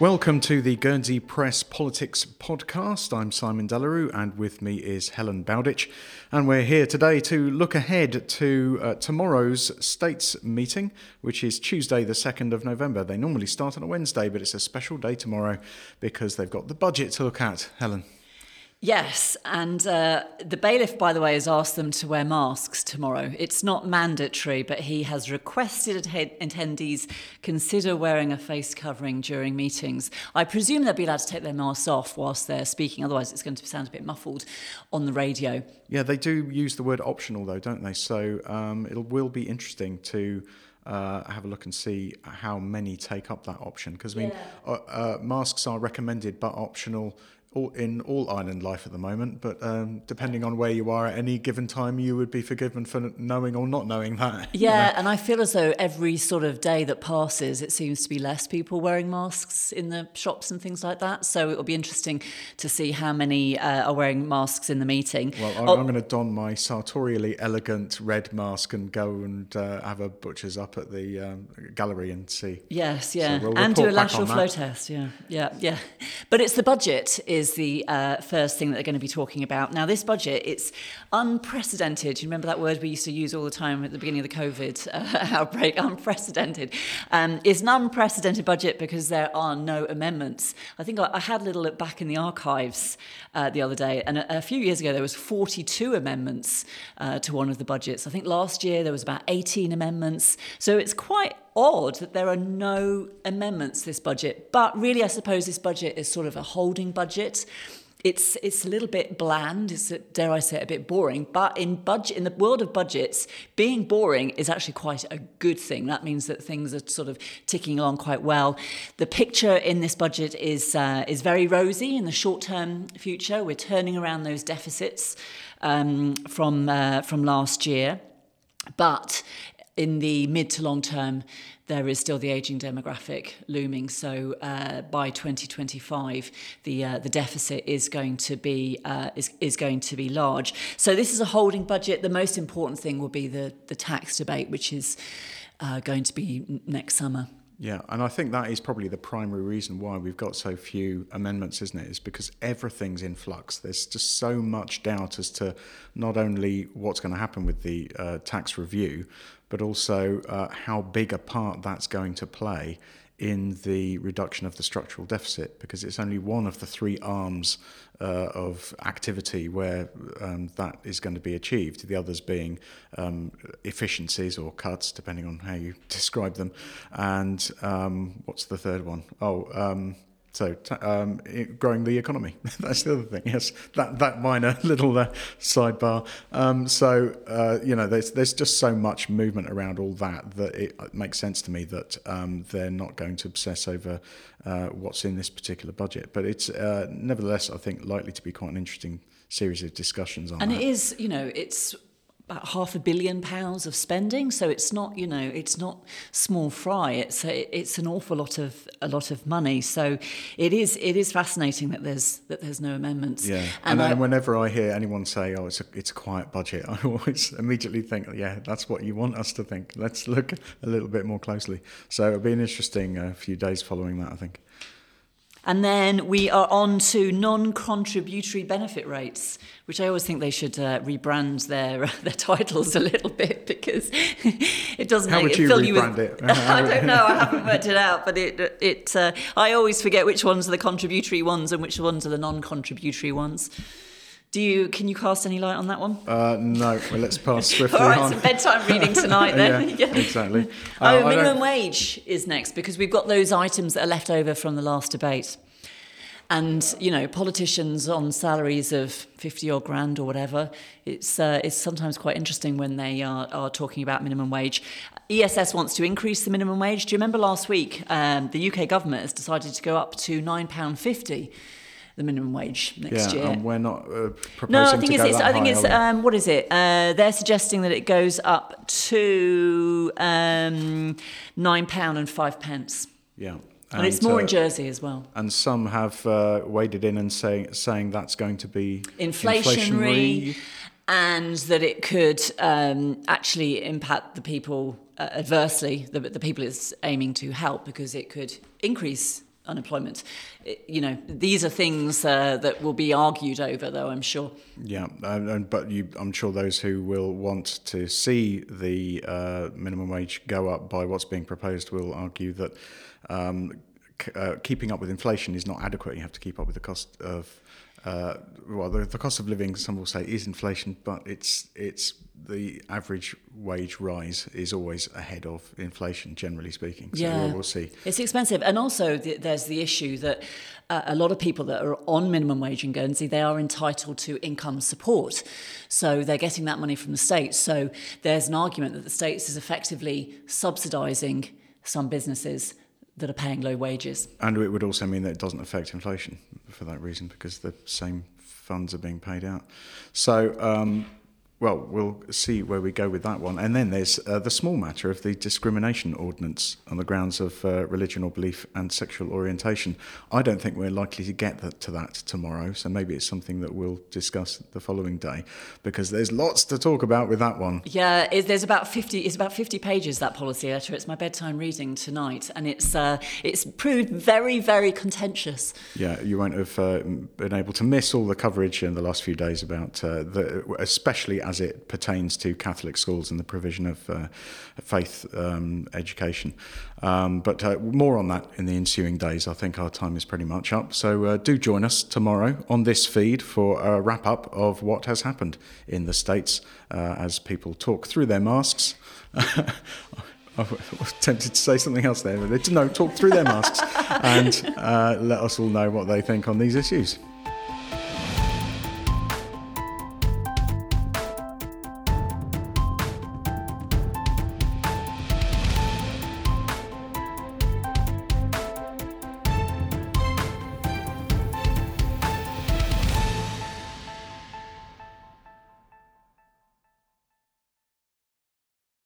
Welcome to the Guernsey Press Politics Podcast. I'm Simon Delarue, and with me is Helen Bowditch. And we're here today to look ahead to uh, tomorrow's States meeting, which is Tuesday, the 2nd of November. They normally start on a Wednesday, but it's a special day tomorrow because they've got the budget to look at. Helen. Yes, and uh, the bailiff, by the way, has asked them to wear masks tomorrow. It's not mandatory, but he has requested attendees consider wearing a face covering during meetings. I presume they'll be allowed to take their masks off whilst they're speaking, otherwise, it's going to sound a bit muffled on the radio. Yeah, they do use the word optional, though, don't they? So um, it will be interesting to. Uh, have a look and see how many take up that option because I mean, yeah. uh, uh, masks are recommended but optional all, in all island life at the moment, but um, depending on where you are at any given time, you would be forgiven for knowing or not knowing that. Yeah, you know? and I feel as though every sort of day that passes, it seems to be less people wearing masks in the shops and things like that. So it will be interesting to see how many uh, are wearing masks in the meeting. Well, I'm, oh, I'm, going to don my sartorially elegant red mask and go and uh, have a butcher's up at the um, gallery and see. Yes, yeah, so we'll and do a lateral flow test. Yeah, yeah, yeah. But it's the budget is the uh, first thing that they're going to be talking about. Now, this budget, it's unprecedented. You remember that word we used to use all the time at the beginning of the COVID uh, outbreak? Unprecedented. Um, it's an unprecedented budget because there are no amendments. I think I, I had a little look back in the archives uh, the other day, and a, a, few years ago there was 42 amendments uh, to one of the budgets. I think last year there was about 18 amendments. So it's quite odd that there are no amendments this budget. But really, I suppose this budget is sort of a holding budget. It's it's a little bit bland. It's dare I say it, a bit boring. But in budget in the world of budgets, being boring is actually quite a good thing. That means that things are sort of ticking along quite well. The picture in this budget is uh, is very rosy in the short term future. We're turning around those deficits um, from uh, from last year. But in the mid to long term, there is still the aging demographic looming. So uh, by 2025, the uh, the deficit is going to be uh, is is going to be large. So this is a holding budget. The most important thing will be the the tax debate, which is uh, going to be next summer. Yeah, and I think that is probably the primary reason why we've got so few amendments, isn't it? Is because everything's in flux. There's just so much doubt as to not only what's going to happen with the uh, tax review, but also uh, how big a part that's going to play in the reduction of the structural deficit because it's only one of the three arms uh, of activity where um, that is going to be achieved, the others being um, efficiencies or cuts, depending on how you describe them. And um, what's the third one? Oh, um, so um, growing the economy. That's the other thing. Yes, that that minor little uh, sidebar. Um, so uh, you know, there's there's just so much movement around all that that it makes sense to me that um, they're not going to obsess over uh, what's in this particular budget. But it's uh, nevertheless, I think, likely to be quite an interesting series of discussions on and that. it is you know it's about half a billion pounds of spending. So it's not, you know, it's not small fry. It's a, it's an awful lot of a lot of money. So it is it is fascinating that there's that there's no amendments. Yeah, and, and, I, whenever I hear anyone say, "Oh, it's a it's a quiet budget," I always immediately think, "Yeah, that's what you want us to think." Let's look a little bit more closely. So it'll be an interesting uh, few days following that, I think. And then we are on to non-contributory benefit rates, which I always think they should uh, rebrand their their titles a little bit because it doesn't. How make, would you fill rebrand you with, it? I don't know. I haven't worked it out, but it it uh, I always forget which ones are the contributory ones and which ones are the non-contributory ones. Do you can you cast any light on that one? Uh, no. Well, let's pass swiftly All right, on. some bedtime reading tonight then. yeah, yeah, exactly. oh, uh, minimum wage is next because we've got those items that are left over from the last debate. And you know, politicians on salaries of fifty or grand or whatever, it's uh, it's sometimes quite interesting when they are, are talking about minimum wage. ESS wants to increase the minimum wage. Do you remember last week um, the UK government has decided to go up to nine pound fifty? The minimum wage next yeah, year. and we're not uh, proposing no, I think to it's, it's I think high, it's um, what is it? Uh, they're suggesting that it goes up to um, nine pound and five pence. Yeah. And, and it's more uh, in Jersey as well. And some have uh, waded in and saying saying that's going to be inflationary, inflationary. and that it could um, actually impact the people uh, adversely, the, the people it's aiming to help, because it could increase unemployment. You know, these are things uh, that will be argued over, though, I'm sure. Yeah, and, but you, I'm sure those who will want to see the uh, minimum wage go up by what's being proposed will argue that um, c- uh, keeping up with inflation is not adequate. You have to keep up with the cost of uh, well, the, the, cost of living, some will say, is inflation, but it's it's the average wage rise is always ahead of inflation, generally speaking. So yeah. we'll, see. It's expensive, and also the, there's the issue that uh, a lot of people that are on minimum wage in Guernsey they are entitled to income support, so they're getting that money from the state. So there's an argument that the state is effectively subsidising some businesses that are paying low wages. And it would also mean that it doesn't affect inflation for that reason because the same funds are being paid out. So um, well, we'll see where we go with that one. And then there's uh, the small matter of the discrimination ordinance on the grounds of uh, religion or belief and sexual orientation. I don't think we're likely to get that, to that tomorrow, so maybe it's something that we'll discuss the following day because there's lots to talk about with that one. Yeah, it, there's about 50. It's about 50 pages that policy letter. It's my bedtime reading tonight, and it's uh, it's proved very, very contentious. Yeah, you won't have uh, been able to miss all the coverage in the last few days about uh, the, especially as it pertains to Catholic schools and the provision of uh, faith um, education. Um, but uh, more on that in the ensuing days. I think our time is pretty much up. So uh, do join us tomorrow on this feed for a wrap up of what has happened in the States uh, as people talk through their masks. I was tempted to say something else there, but they, no, talk through their masks and uh, let us all know what they think on these issues.